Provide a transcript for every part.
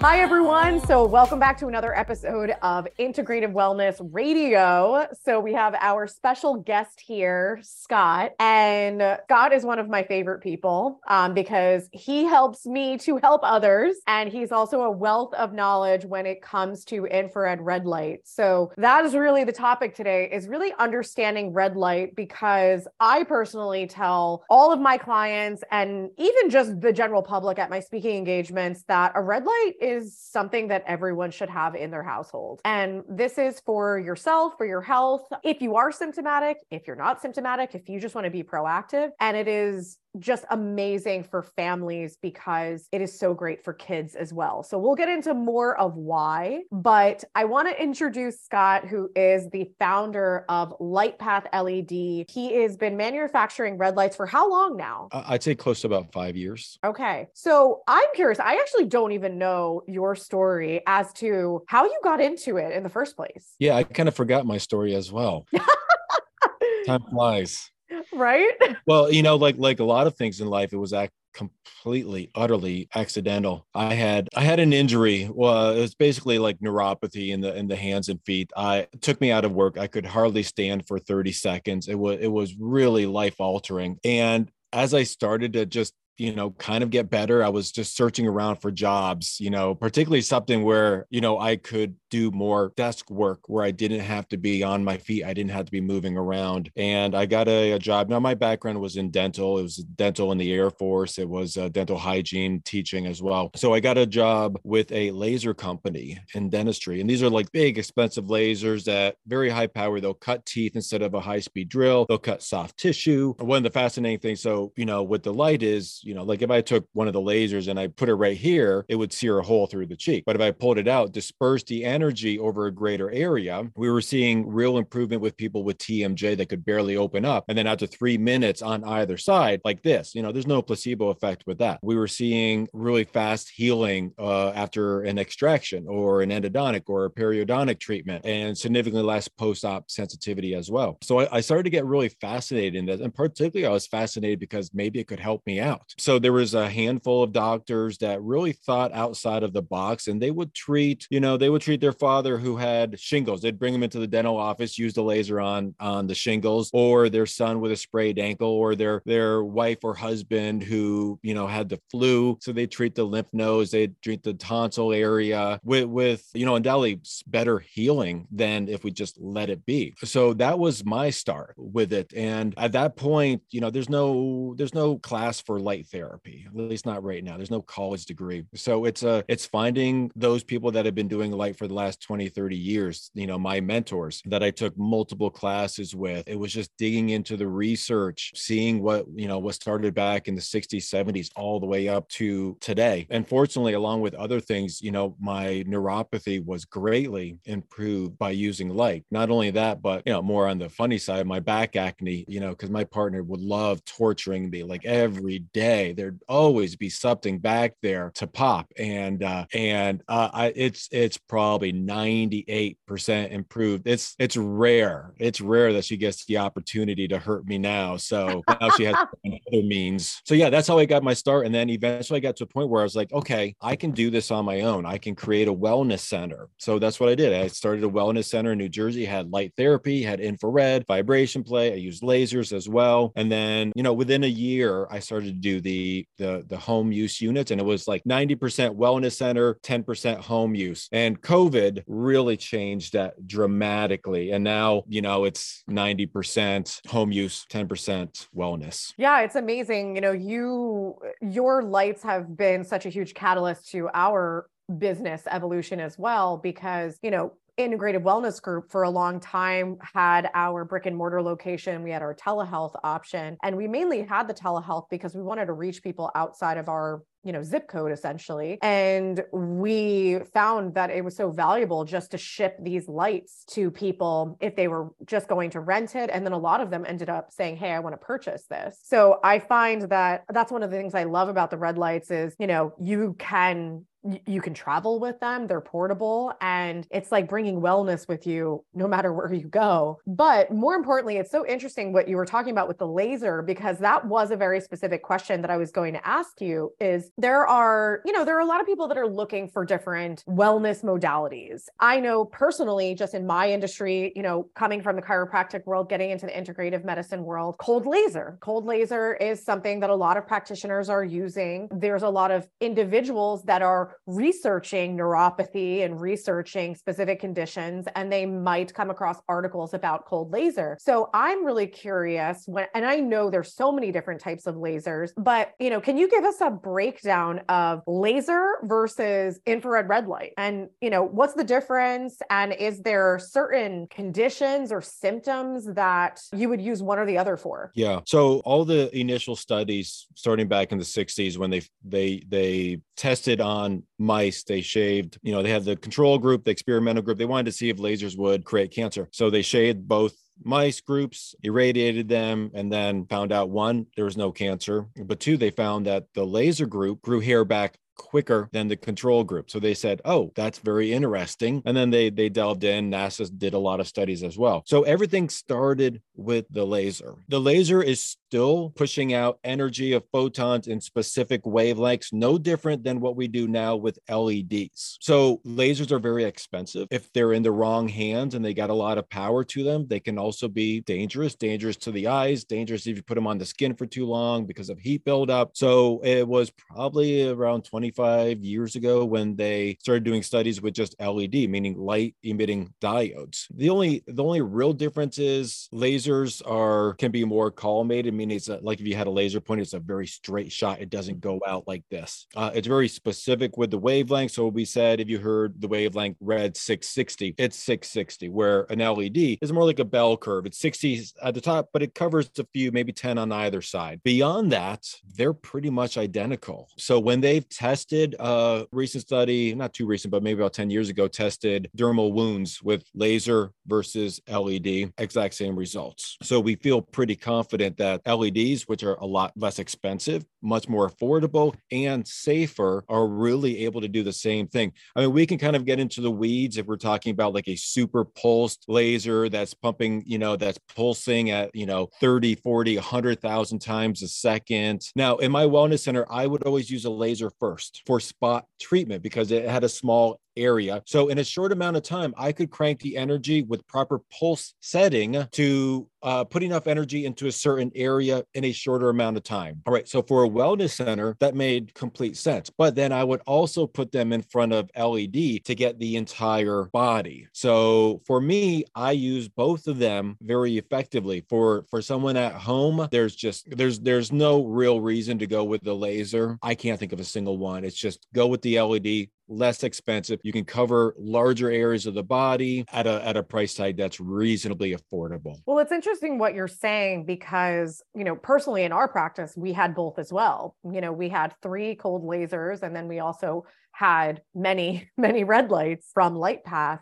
Hi, everyone. So, welcome back to another episode of Integrative Wellness Radio. So, we have our special guest here, Scott. And Scott is one of my favorite people um, because he helps me to help others. And he's also a wealth of knowledge when it comes to infrared red light. So, that is really the topic today is really understanding red light because I personally tell all of my clients and even just the general public at my speaking engagements that a red light is something that everyone should have in their household. And this is for yourself, for your health. If you are symptomatic, if you're not symptomatic, if you just want to be proactive, and it is just amazing for families because it is so great for kids as well. So we'll get into more of why, but I want to introduce Scott, who is the founder of Lightpath LED. He has been manufacturing red lights for how long now? I'd say close to about five years. Okay. So I'm curious. I actually don't even know your story as to how you got into it in the first place. Yeah, I kind of forgot my story as well. Time flies right? Well you know like like a lot of things in life it was act completely utterly accidental. I had i had an injury. Well it was basically like neuropathy in the in the hands and feet. I took me out of work. I could hardly stand for 30 seconds. It was it was really life altering and as i started to just you know kind of get better i was just searching around for jobs you know particularly something where you know i could do more desk work where I didn't have to be on my feet. I didn't have to be moving around. And I got a, a job. Now, my background was in dental, it was dental in the Air Force, it was uh, dental hygiene teaching as well. So I got a job with a laser company in dentistry. And these are like big, expensive lasers that very high power. They'll cut teeth instead of a high speed drill, they'll cut soft tissue. One of the fascinating things, so, you know, with the light is, you know, like if I took one of the lasers and I put it right here, it would sear a hole through the cheek. But if I pulled it out, dispersed the energy over a greater area. We were seeing real improvement with people with TMJ that could barely open up. And then after three minutes on either side, like this, you know, there's no placebo effect with that. We were seeing really fast healing uh, after an extraction or an endodontic or a periodontic treatment and significantly less post op sensitivity as well. So I, I started to get really fascinated in this. And particularly, I was fascinated because maybe it could help me out. So there was a handful of doctors that really thought outside of the box and they would treat, you know, they would treat their father who had shingles. They'd bring him into the dental office, use the laser on on the shingles, or their son with a sprayed ankle, or their their wife or husband who you know had the flu. So they treat the lymph nodes, they treat the tonsil area with with you know undoubtedly better healing than if we just let it be. So that was my start with it. And at that point, you know, there's no there's no class for light therapy, at least not right now. There's no college degree. So it's a it's finding those people that have been doing light for the last 20 20, 30 years, you know, my mentors that I took multiple classes with. It was just digging into the research, seeing what, you know, what started back in the 60s, 70s, all the way up to today. And fortunately, along with other things, you know, my neuropathy was greatly improved by using light. Not only that, but, you know, more on the funny side, my back acne, you know, because my partner would love torturing me like every day. There'd always be something back there to pop. And, uh, and, uh, I, it's, it's probably 98% improved. It's it's rare. It's rare that she gets the opportunity to hurt me now. So now she has other means. So yeah, that's how I got my start. And then eventually I got to a point where I was like, okay, I can do this on my own. I can create a wellness center. So that's what I did. I started a wellness center in New Jersey, had light therapy, had infrared, vibration play. I used lasers as well. And then, you know, within a year, I started to do the the the home use units. And it was like 90% wellness center, 10% home use. And COVID really changed that dramatically. And now, you know, it's 90% home use, 10% wellness. Yeah, it's amazing. You know, you your lights have been such a huge catalyst to our business evolution as well because you know integrative wellness group for a long time had our brick and mortar location we had our telehealth option and we mainly had the telehealth because we wanted to reach people outside of our you know, zip code essentially. And we found that it was so valuable just to ship these lights to people if they were just going to rent it. And then a lot of them ended up saying, Hey, I want to purchase this. So I find that that's one of the things I love about the red lights is, you know, you can you can travel with them they're portable and it's like bringing wellness with you no matter where you go. But more importantly it's so interesting what you were talking about with the laser because that was a very specific question that i was going to ask you is there are you know there are a lot of people that are looking for different wellness modalities. I know personally just in my industry you know coming from the chiropractic world getting into the integrative medicine world cold laser. Cold laser is something that a lot of practitioners are using. There's a lot of individuals that are researching neuropathy and researching specific conditions, and they might come across articles about cold laser. So I'm really curious when, and I know there's so many different types of lasers, but you know, can you give us a breakdown of laser versus infrared red light? And you know, what's the difference? And is there certain conditions or symptoms that you would use one or the other for? Yeah. So all the initial studies starting back in the 60s when they they they tested on mice. They shaved, you know, they had the control group, the experimental group. They wanted to see if lasers would create cancer. So they shaved both mice groups, irradiated them, and then found out one, there was no cancer. But two, they found that the laser group grew hair back quicker than the control group. So they said, "Oh, that's very interesting." And then they they delved in. NASA did a lot of studies as well. So everything started with the laser. The laser is still pushing out energy of photons in specific wavelengths, no different than what we do now with LEDs. So lasers are very expensive. If they're in the wrong hands and they got a lot of power to them, they can also be dangerous, dangerous to the eyes, dangerous if you put them on the skin for too long because of heat buildup. So it was probably around 25 years ago when they started doing studies with just LED, meaning light emitting diodes. The only the only real difference is lasers are can be more collimated mean it's a, like if you had a laser point, it's a very straight shot. It doesn't go out like this. Uh, it's very specific with the wavelength. So we said if you heard the wavelength red 660, it's 660, where an LED is more like a bell curve. It's 60 at the top, but it covers a few, maybe 10 on either side. Beyond that, they're pretty much identical. So when they've tested a recent study, not too recent, but maybe about 10 years ago, tested dermal wounds with laser versus LED, exact same results. So we feel pretty confident that LEDs, which are a lot less expensive, much more affordable, and safer, are really able to do the same thing. I mean, we can kind of get into the weeds if we're talking about like a super pulsed laser that's pumping, you know, that's pulsing at, you know, 30, 40, 100,000 times a second. Now, in my wellness center, I would always use a laser first for spot treatment because it had a small area. So in a short amount of time, I could crank the energy with proper pulse setting to uh, put enough energy into a certain area in a shorter amount of time. All right. So for a wellness center, that made complete sense. But then I would also put them in front of LED to get the entire body. So for me, I use both of them very effectively. For for someone at home, there's just there's there's no real reason to go with the laser. I can't think of a single one. It's just go with the LED, less expensive. You can cover larger areas of the body at a at a price tag that's reasonably affordable. Well, it's interesting what you're saying because, you know, personally in our practice, we had both as well. You know, we had three cold lasers and then we also had many, many red lights from LightPath.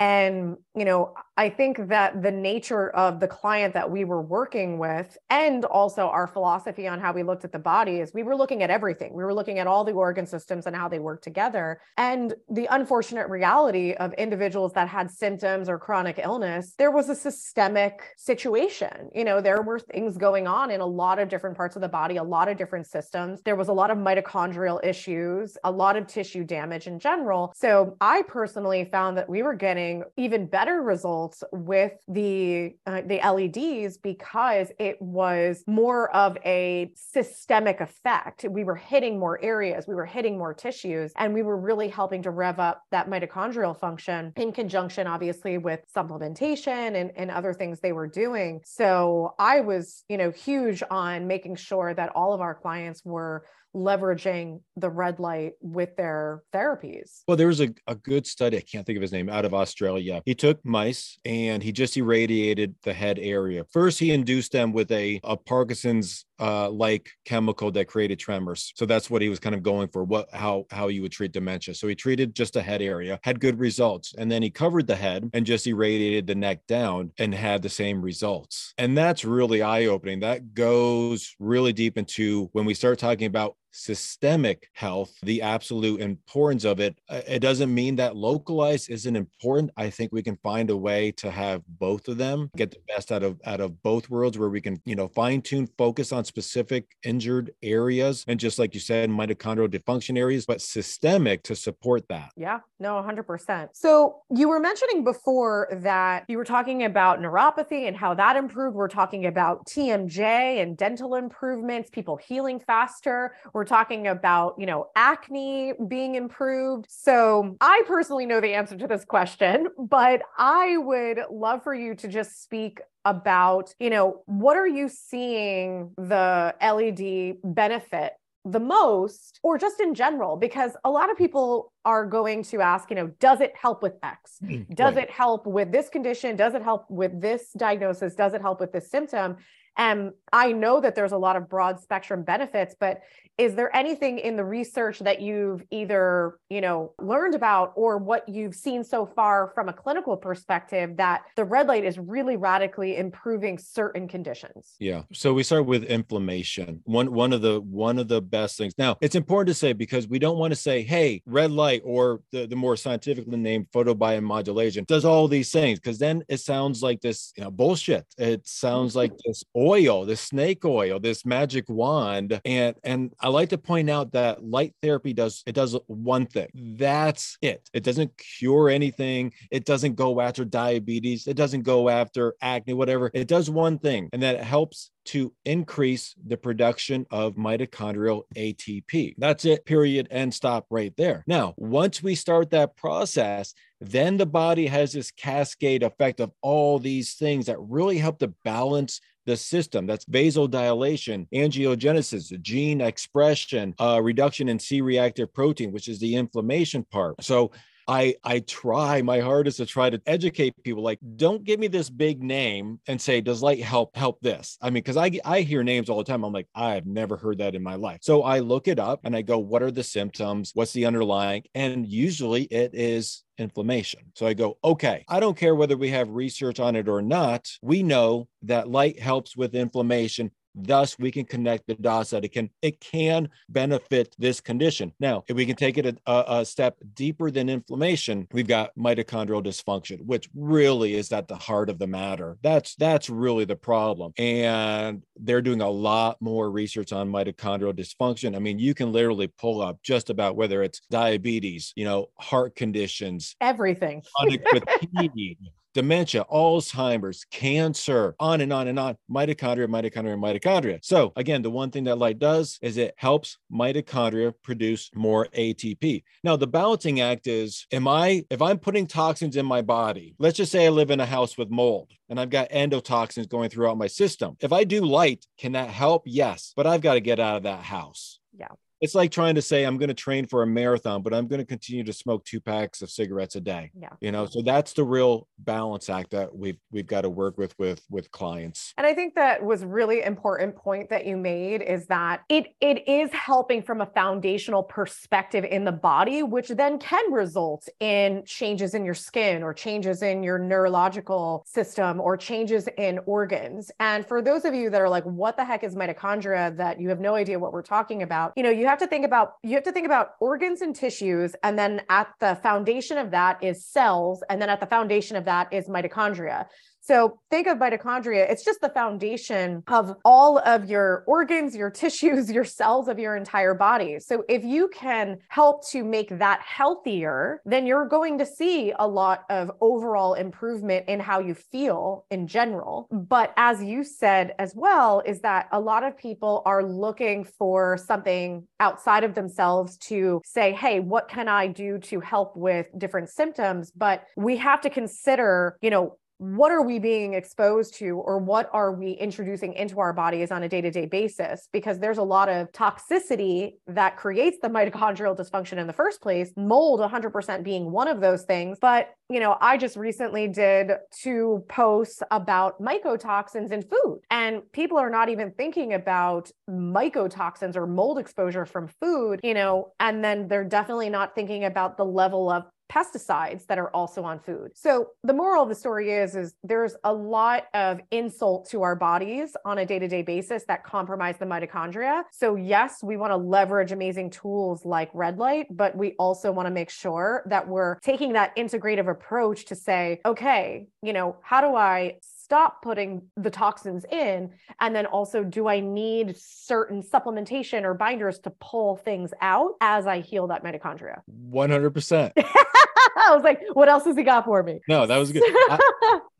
And, you know, I think that the nature of the client that we were working with, and also our philosophy on how we looked at the body, is we were looking at everything. We were looking at all the organ systems and how they work together. And the unfortunate reality of individuals that had symptoms or chronic illness, there was a systemic situation. You know, there were things going on in a lot of different parts of the body, a lot of different systems. There was a lot of mitochondrial issues, a lot of tissue damage in general. So I personally found that we were getting even better results with the uh, the LEDs because it was more of a systemic effect. We were hitting more areas, we were hitting more tissues, and we were really helping to rev up that mitochondrial function in conjunction, obviously, with supplementation and, and other things they were doing. So I was, you know, huge on making sure that all of our clients were leveraging the red light with their therapies. Well, there was a, a good study, I can't think of his name, out of Australia. He took mice and he just irradiated the head area. First, he induced them with a, a Parkinson's uh, like chemical that created tremors. So that's what he was kind of going for. What how how you would treat dementia. So he treated just the head area, had good results, and then he covered the head and just irradiated the neck down and had the same results. And that's really eye opening. That goes really deep into when we start talking about systemic health, the absolute importance of it. Uh, it doesn't mean that localized isn't important. I think we can find a way to have both of them, get the best out of out of both worlds where we can, you know, fine tune focus on specific injured areas and just like you said mitochondrial dysfunction areas, but systemic to support that. Yeah, no, 100%. So, you were mentioning before that you were talking about neuropathy and how that improved. We're talking about TMJ and dental improvements, people healing faster. We're talking about, you know, acne being improved. So I personally know the answer to this question, but I would love for you to just speak about, you know, what are you seeing the LED benefit the most or just in general? Because a lot of people are going to ask you know does it help with x? Mm, does right. it help with this condition? Does it help with this diagnosis? Does it help with this symptom and I know that there's a lot of broad spectrum benefits, but is there anything in the research that you've either, you know, learned about or what you've seen so far from a clinical perspective that the red light is really radically improving certain conditions? Yeah. So we start with inflammation. One one of the one of the best things. Now, it's important to say because we don't want to say, hey, red light or the, the more scientifically named photobiomodulation does all these things because then it sounds like this, you know, bullshit. It sounds like this oil, this snake oil, this magic wand. And and I like to point out that light therapy does it does one thing. That's it. It doesn't cure anything. It doesn't go after diabetes. It doesn't go after acne, whatever. It does one thing, and that helps to increase the production of mitochondrial ATP. That's it, period, and stop right there. Now, once we start that process, then the body has this cascade effect of all these things that really help to balance the system. That's vasodilation, angiogenesis, gene expression, uh, reduction in C reactive protein, which is the inflammation part. So I I try my hardest to try to educate people. Like, don't give me this big name and say, "Does light help help this?" I mean, because I I hear names all the time. I'm like, I've never heard that in my life. So I look it up and I go, "What are the symptoms? What's the underlying?" And usually it is inflammation. So I go, okay, I don't care whether we have research on it or not. We know that light helps with inflammation. Thus, we can connect the dots that it can it can benefit this condition. Now, if we can take it a, a, step deeper than inflammation, we've got mitochondrial dysfunction, which really is at the heart of the matter. That's that's really the problem. And they're doing a lot more research on mitochondrial dysfunction. I mean, you can literally pull up just about whether it's diabetes, you know, heart conditions, everything, chronic fatigue, dementia, Alzheimer's, cancer, on and on and on, mitochondria, mitochondria, mitochondria. So again, the one thing that light does is it helps mitochondria produce more ATP. Now, the balancing act is, am I, if I'm putting toxins in my body, let's just say I live in a house with mold and I've got endotoxins going throughout my system. If I do light, can that help? Yes, but I've got to get out of that house. Yeah it's like trying to say i'm going to train for a marathon but i'm going to continue to smoke two packs of cigarettes a day. Yeah. You know so that's the real balance act that we've we've got to work with with with clients. And i think that was really important point that you made is that it it is helping from a foundational perspective in the body which then can result in changes in your skin or changes in your neurological system or changes in organs. And for those of you that are like what the heck is mitochondria that you have no idea what we're talking about? You know you have to think about you have to think about organs and tissues and then at the foundation of that is cells and then at the foundation of that is mitochondria so think of mitochondria, it's just the foundation of all of your organs, your tissues, your cells of your entire body. So if you can help to make that healthier, then you're going to see a lot of overall improvement in how you feel in general. But as you said as well, is that a lot of people are looking for something outside of themselves to say, hey, what can I do to help with different symptoms? But we have to consider, you know, what are we being exposed to or what are we introducing into our bodies on a day-to-day basis? Because there's a lot of toxicity that creates the mitochondrial dysfunction in the first place mold 100% being one of those things. But you know i just recently did two posts about mycotoxins in food and people are not even thinking about mycotoxins or mold exposure from food you know and then they're definitely not thinking about the level of pesticides that are also on food. So the moral of the story is is there's a lot of insult to our bodies on a day-to-day basis that compromise the mitochondria. So yes, we want to leverage amazing tools like red light, but we also want to make sure that we're taking that integrative approach to say, okay, you know, how do I stop putting the toxins in? And then also, do I need certain supplementation or binders to pull things out as I heal that mitochondria? 100%. I was like, what else has he got for me? No, that was good. I,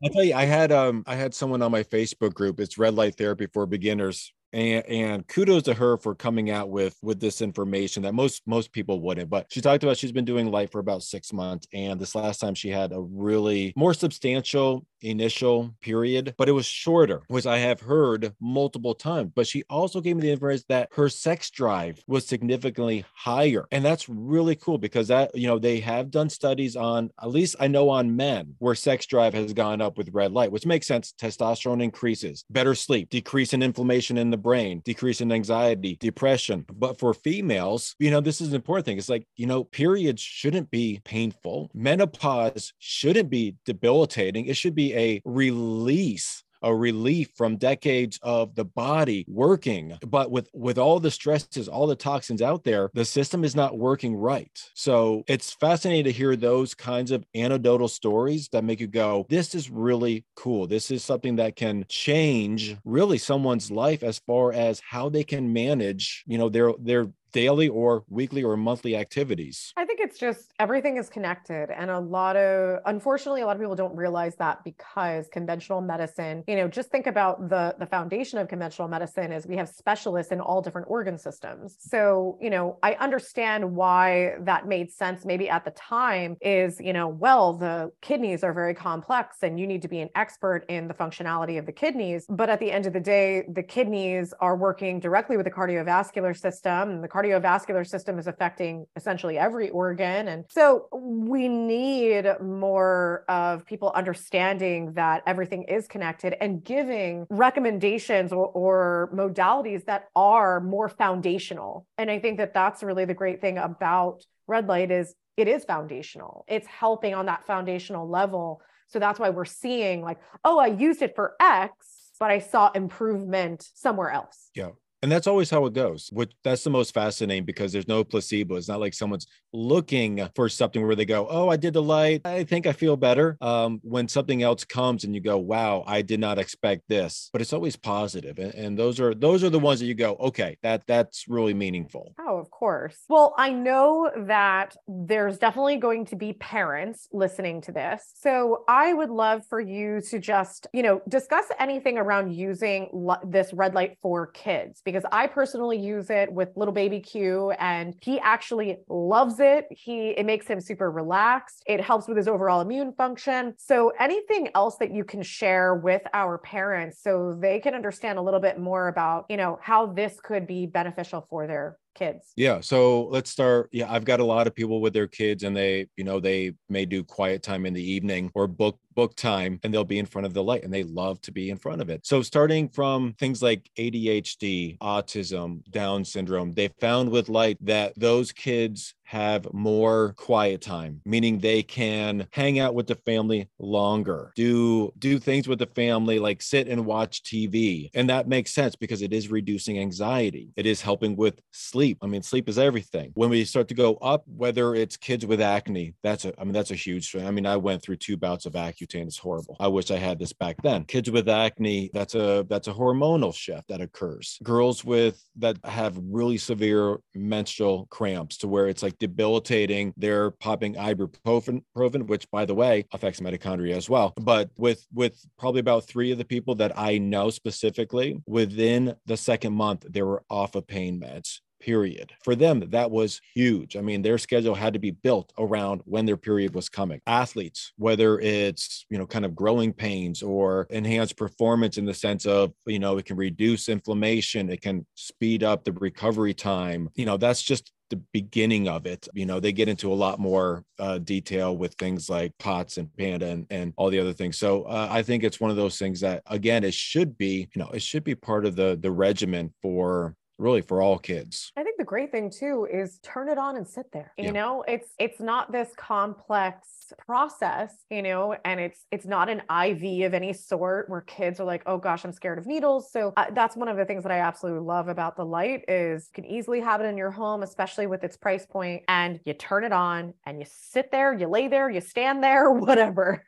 I tell you, I had um I had someone on my Facebook group. It's Red Light Therapy for Beginners and, and kudos to her for coming out with with this information that most most people wouldn't but she talked about she's been doing light for about six months and this last time she had a really more substantial initial period but it was shorter which i have heard multiple times but she also gave me the information that her sex drive was significantly higher and that's really cool because that you know they have done studies on at least i know on men where sex drive has gone up with red light which makes sense. Testosterone increases better sleep decrease in inflammation in the brain, decrease in anxiety, depression. But for females, you know, this is an important thing. It's like, you know, periods shouldn't be painful. Menopause shouldn't be debilitating. It should be a release a relief from decades of the body working. But with with all the stresses all the toxins out there the system is not working right. So it's fascinating to hear those kinds of anecdotal stories that make you go this is really cool. This is something that can change really someone's life as far as how they can manage you know their their daily or weekly or monthly activities? I think it's just everything is connected. And a lot of, unfortunately, a lot of people don't realize that because conventional medicine, you know, just think about the, the foundation of conventional medicine is we have specialists in all different organ systems. So, you know, I understand why that made sense maybe at the time is, you know, well, the kidneys are very complex and you need to be an expert in the functionality of the kidneys. But at the end of the day, the kidneys are working directly with the cardiovascular system and the cardiovascular system is affecting essentially every organ. And so we need more of people understanding that everything is connected and giving recommendations or, or modalities that are more foundational. And I think that that's really the great thing about red light is it is foundational. It's helping on that foundational level. So that's why we're seeing like, oh, I used it for X, but I saw improvement somewhere else. Yeah. And that's always how it goes. Which that's the most fascinating because there's no placebo. It's not like someone's looking for something where they go, "Oh, I did the light. I think I feel better." Um, when something else comes and you go, "Wow, I did not expect this," but it's always positive. And, and those are those are the ones that you go, "Okay, that that's really meaningful." Oh, of course. Well, I know that there's definitely going to be parents listening to this, so I would love for you to just, you know, discuss anything around using this red light for kids because I personally use it with little baby Q and he actually loves it. He it makes him super relaxed. It helps with his overall immune function. So anything else that you can share with our parents so they can understand a little bit more about, you know, how this could be beneficial for their kids? Yeah. So let's start. Yeah, I've got a lot of people with their kids and they, you know, they may do quiet time in the evening or book book time and they'll be in front of the light and they love to be in front of it. So starting from things like ADHD, autism, Down syndrome, they found with light that those kids have more quiet time meaning they can hang out with the family longer do do things with the family like sit and watch tv and that makes sense because it is reducing anxiety. It is helping with sleep. I mean sleep is everything. When we start to go up whether it's kids with acne that's a i mean that's a huge i mean i went through two bouts of accutane. It's horrible. I wish i had this back then. Kids with acne that's a that's a hormonal shift that occurs. Girls with that have really severe menstrual cramps to where it's like debilitating. They're popping ibuprofen, which by the way affects mitochondria as well. But with with probably about three of the people that I know specifically, within the second month, they were off of pain meds period. For them, that was huge. I mean, their schedule had to be built around when their period was coming. Athletes, whether it's, you know, kind of growing pains or enhanced performance in the sense of, you know, it can reduce inflammation, it can speed up the recovery time. You know, that's just the beginning of it. You know, they get into a lot more uh, detail with things like POTS and PANDA and, and all the other things. So uh, I think it's one of those things that, again, it should be, you know, it should be part of the the regimen for really for all kids. I think the great thing too is turn it on and sit there. You yeah. know, it's it's not this complex process, you know, and it's it's not an IV of any sort where kids are like, "Oh gosh, I'm scared of needles." So uh, that's one of the things that I absolutely love about the light is you can easily have it in your home, especially with its price point, and you turn it on and you sit there, you lay there, you stand there, whatever.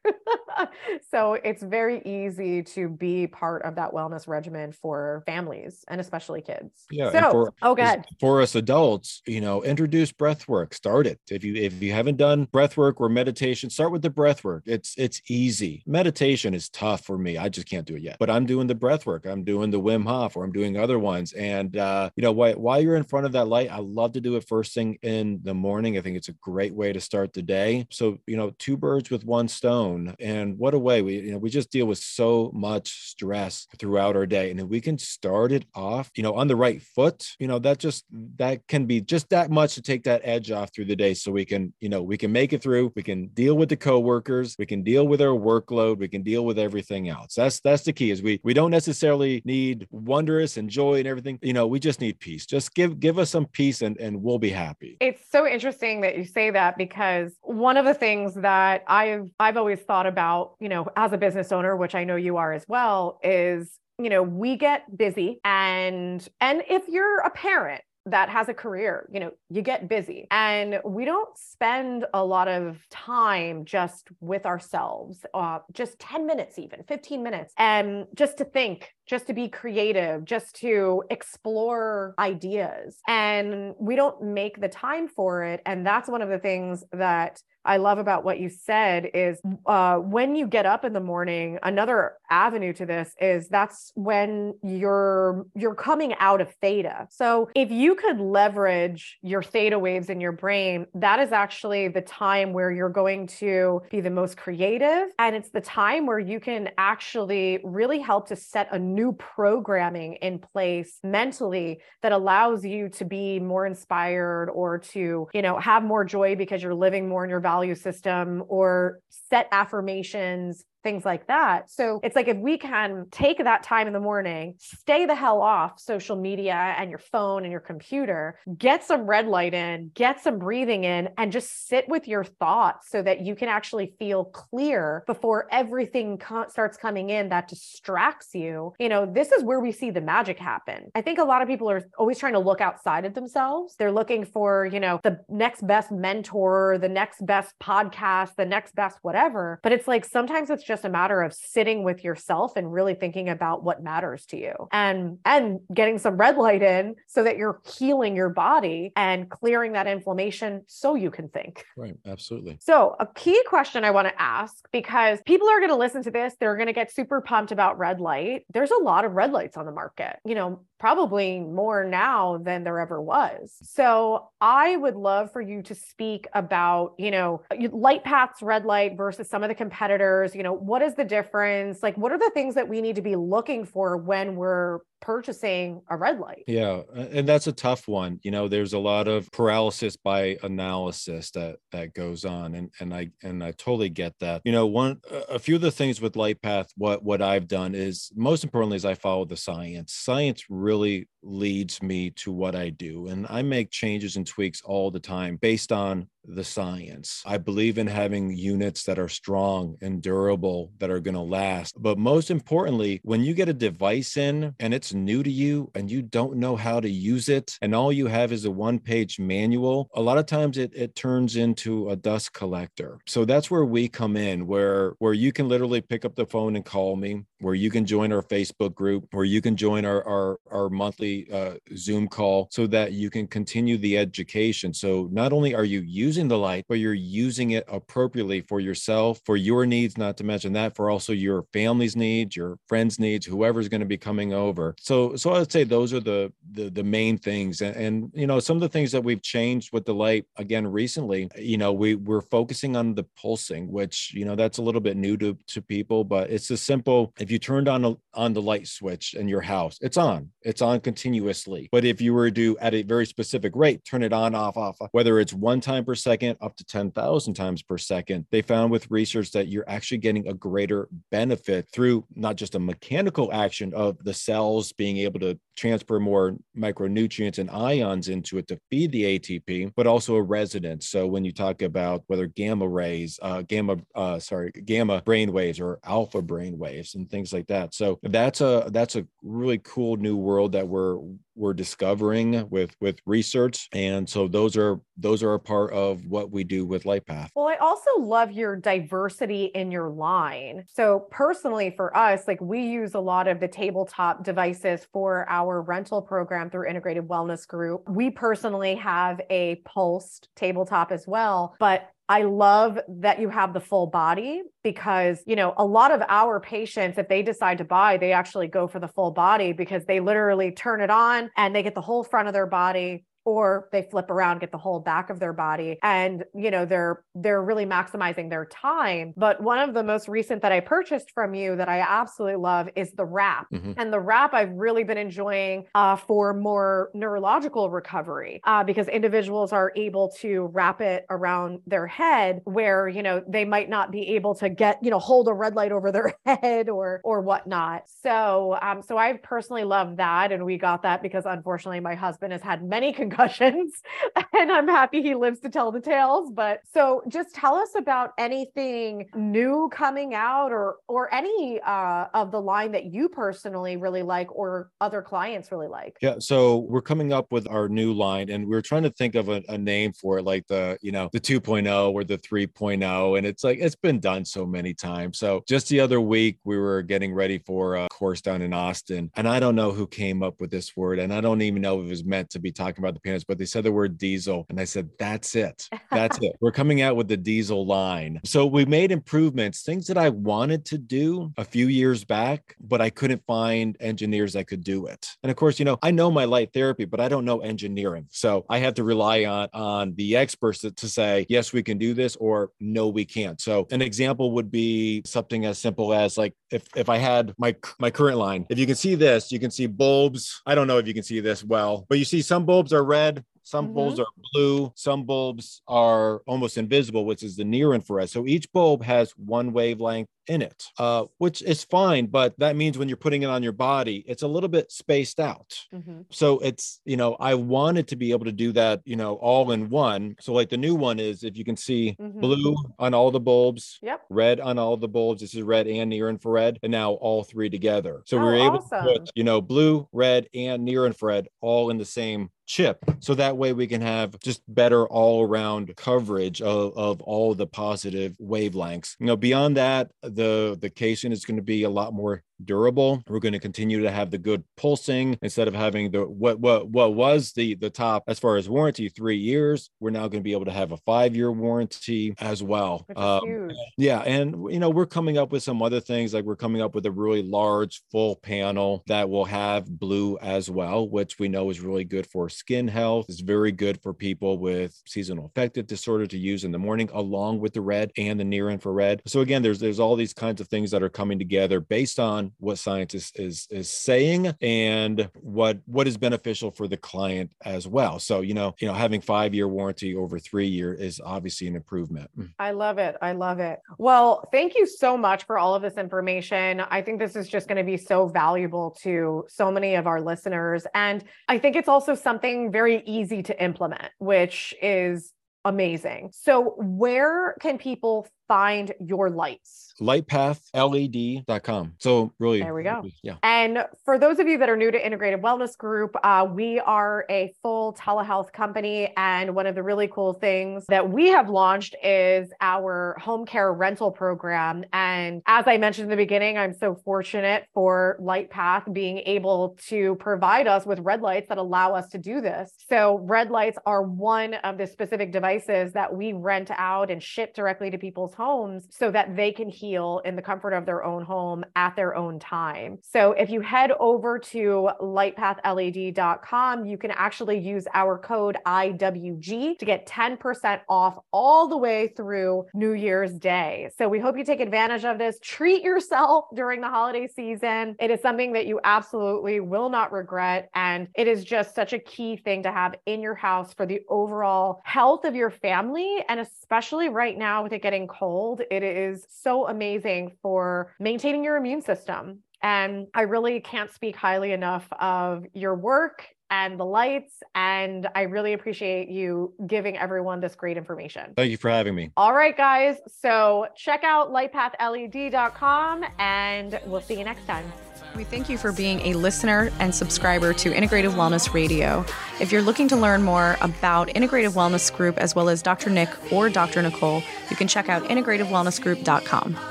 so it's very easy to be part of that wellness regimen for families and especially kids. Yeah yeah so for, oh god. for us adults you know introduce breath work start it. If you if you haven't done breath work or meditation start with the breath work it's it's easy. Meditation is tough for me. I just can't do it yet. But i'm doing the breath work i'm doing the wim hof or i'm doing other ones. And uh you know while, while you're in front of that light i love to do it first thing in the morning. I think it's a great way to start the day. So you know two birds with one stone. And what a way. We you know we just deal with so much stress throughout our day. And if we can start it off you know on the right foot you know that just that can be just that much to take that edge off through the day so we can you know we can make it through we can deal with the coworkers we can deal with our workload we can deal with everything else. That's that's the key is we we don't necessarily need wondrous and joy and everything. You know we just need peace. Just give give us some peace and and we'll be happy. It's so interesting that you say that because one of the things that i've i've always thought about you know as a business owner which i know you are as well is you know we get busy and and if you're a parent that has a career you know you get busy. And we don't spend a lot of time just with ourselves uh, just 10 minutes even 15 minutes and just to think just to be creative just to explore ideas. And we don't make the time for it. And that's one of the things that I love about what you said is uh, when you get up in the morning, another avenue to this is that's when you're you're coming out of theta. So if you could leverage your theta waves in your brain, that is actually the time where you're going to be the most creative, and it's the time where you can actually really help to set a new programming in place mentally that allows you to be more inspired or to you know have more joy because you're living more in your value system or set affirmations things like that. So it's like if we can take that time in the morning, stay the hell off social media and your phone and your computer, get some red light in, get some breathing in, and just sit with your thoughts so that you can actually feel clear before everything co- starts coming in that distracts you. You know, this is where we see the magic happen. I think a lot of people are always trying to look outside of themselves. They're looking for, you know, the next best mentor, the next best podcast, the next best whatever. But it's like sometimes it's just a matter of sitting with yourself and really thinking about what matters to you and and getting some red light in so that you're healing your body and clearing that inflammation so you can think. Right, absolutely. So, a key question I want to ask because people are going to listen to this, they're going to get super pumped about red light. There's a lot of red lights on the market. You know, probably more now than there ever was. So I would love for you to speak about, you know, LightPath's red light versus some of the competitors, you know, what is the difference? Like, what are the things that we need to be looking for when we're purchasing a red light. Yeah, and that's a tough one. You know, there's a lot of paralysis by analysis that that goes on and and I and I totally get that. You know, one a few of the things with LightPath what what I've done is most importantly is I follow the science. Science really leads me to what I do and I make changes and tweaks all the time based on the science. I believe in having units that are strong and durable that are going to last. But most importantly, when you get a device in and it's new to you and you don't know how to use it and all you have is a one page manual, a lot of times it, it turns into a dust collector. So that's where we come in, where, where you can literally pick up the phone and call me, where you can join our Facebook group, where you can join our, our, our monthly uh, Zoom call so that you can continue the education. So not only are you using the light, but you're using it appropriately for yourself, for your needs, not to mention that for also your family's needs, your friends' needs, whoever's going to be coming over. So, so I would say those are the the, the main things. And, and you know, some of the things that we've changed with the light again recently, you know, we we're focusing on the pulsing, which you know that's a little bit new to to people, but it's a simple. If you turned on a, on the light switch in your house, it's on, it's on continuously. But if you were to at a very specific rate, turn it on, off, off, whether it's one time per second up to 10,000 times per second, they found with research that you're actually getting a greater benefit through not just a mechanical action of the cells being able to transfer more micronutrients and ions into it to feed the ATP, but also a resonance. So when you talk about whether gamma rays, uh, gamma, uh, sorry, gamma brain waves or alpha brain waves and things like that. So that's a that's a really cool new world that we're we're discovering with with research and so those are those are a part of what we do with lightpath. Well i also love your diversity in your line. So personally for us like we use a lot of the tabletop devices for our rental program through integrated wellness group. We personally have a pulsed tabletop as well but I love that you have the full body because, you know, a lot of our patients, if they decide to buy, they actually go for the full body because they literally turn it on and they get the whole front of their body or they flip around get the whole back of their body and you know they're they're really maximizing their time. But one of the most recent that i purchased from you that i absolutely love is the wrap. Mm-hmm. and the wrap i've really been enjoying uh, for more neurological recovery uh, because individuals are able to wrap it around their head where you know they might not be able to get you know hold a red light over their head or or whatnot. So um so i personally love that and we got that because unfortunately my husband has had many con- concussions and I'm happy he lives to tell the tales. But so just tell us about anything new coming out or or any uh, of the line that you personally really like or other clients really like. Yeah. So we're coming up with our new line and we're trying to think of a, a name for it, like the, you know, the 2.0 or the 3.0. And it's like, it's been done so many times. So just the other week, we were getting ready for a course down in Austin. And I don't know who came up with this word. And I don't even know if it was meant to be talking about the peanuts, but they said the word diesel. And I said, that's it. That's it. We're coming out with the diesel line. So we made improvements, things that I wanted to do a few years back, but I couldn't find engineers that could do it. And of course, you know, I know my light therapy, but I don't know engineering. So I have to rely on, on the experts to, to say, yes, we can do this, or no, we can't. So an example would be something as simple as like if if I had my my current line, if you can see this, you can see bulbs. I don't know if you can see this well, but you see some bulbs are red, some mm-hmm. bulbs are blue, some bulbs are almost invisible, which is the near infrared. So each bulb has one wavelength in it, uh, which is fine. But that means when you're putting it on your body, it's a little bit spaced out. Mm-hmm. So it's, you know, I wanted to be able to do that, you know, all in one. So like the new one is if you can see mm-hmm. blue on all the bulbs, yep. red on all the bulbs. This is red and near infrared, and now all three together. So oh, we are able awesome. to put, you know, blue, red, and near infrared all in the same chip so that way we can have just better all around coverage of, of all the positive wavelengths you know beyond that the the the casing is going to be a lot more durable. We're going to continue to have the good pulsing instead of having the what what what was the the top as far as warranty three years. We're now going to be able to have a five year warranty as well. Um, yeah, and you know we're coming up with some other things like we're coming up with a really large full panel that will have blue as well, which we know is really good for skin health. It's very good for people with seasonal affective disorder to use in the morning, along with the red and the near infrared. So again, there's there's all these kinds of things that are coming together based on what science is, is is saying and what what is beneficial for the client as well. So you know you know having five year warranty over three year is obviously an improvement. Mm. i love it. I love it. Well thank you so much for all of this information. I think this is just going to be so valuable to so many of our listeners. And i think it's also something very easy to implement which is amazing. So where can people find your lights? lightpathled.com. So really, there we go. Yeah. And for those of you that are new to Integrated Wellness Group, uh, we are a full telehealth company. And one of the really cool things that we have launched is our home care rental program. And as I mentioned in the beginning, I'm so fortunate for LightPath being able to provide us with red lights that allow us to do this. So red lights are one of the specific devices that we rent out and ship directly to people's homes so that they can heal in the comfort of their own home at their own time. So if you head over to lightpathled.com, you can actually use our code IWG to get 10% off all the way through New Year's Day. So we hope you take advantage of this. Treat yourself during the holiday season. It is something that you absolutely will not regret. And it is just such a key thing to have in your house for the overall health of your family. And especially right now with it getting cold, it is so amazing for maintaining your immune system. And I really can't speak highly enough of your work and the lights. And I really appreciate you giving everyone this great information. Thank you for having me. All right, guys. So check out lightpathled.com and we'll see you next time. We thank you for being a listener and subscriber to Integrative Wellness Radio. If you're looking to learn more about Integrative Wellness Group as well as Dr. Nick or Dr. Nicole, you can check out integrativewellnessgroup.com.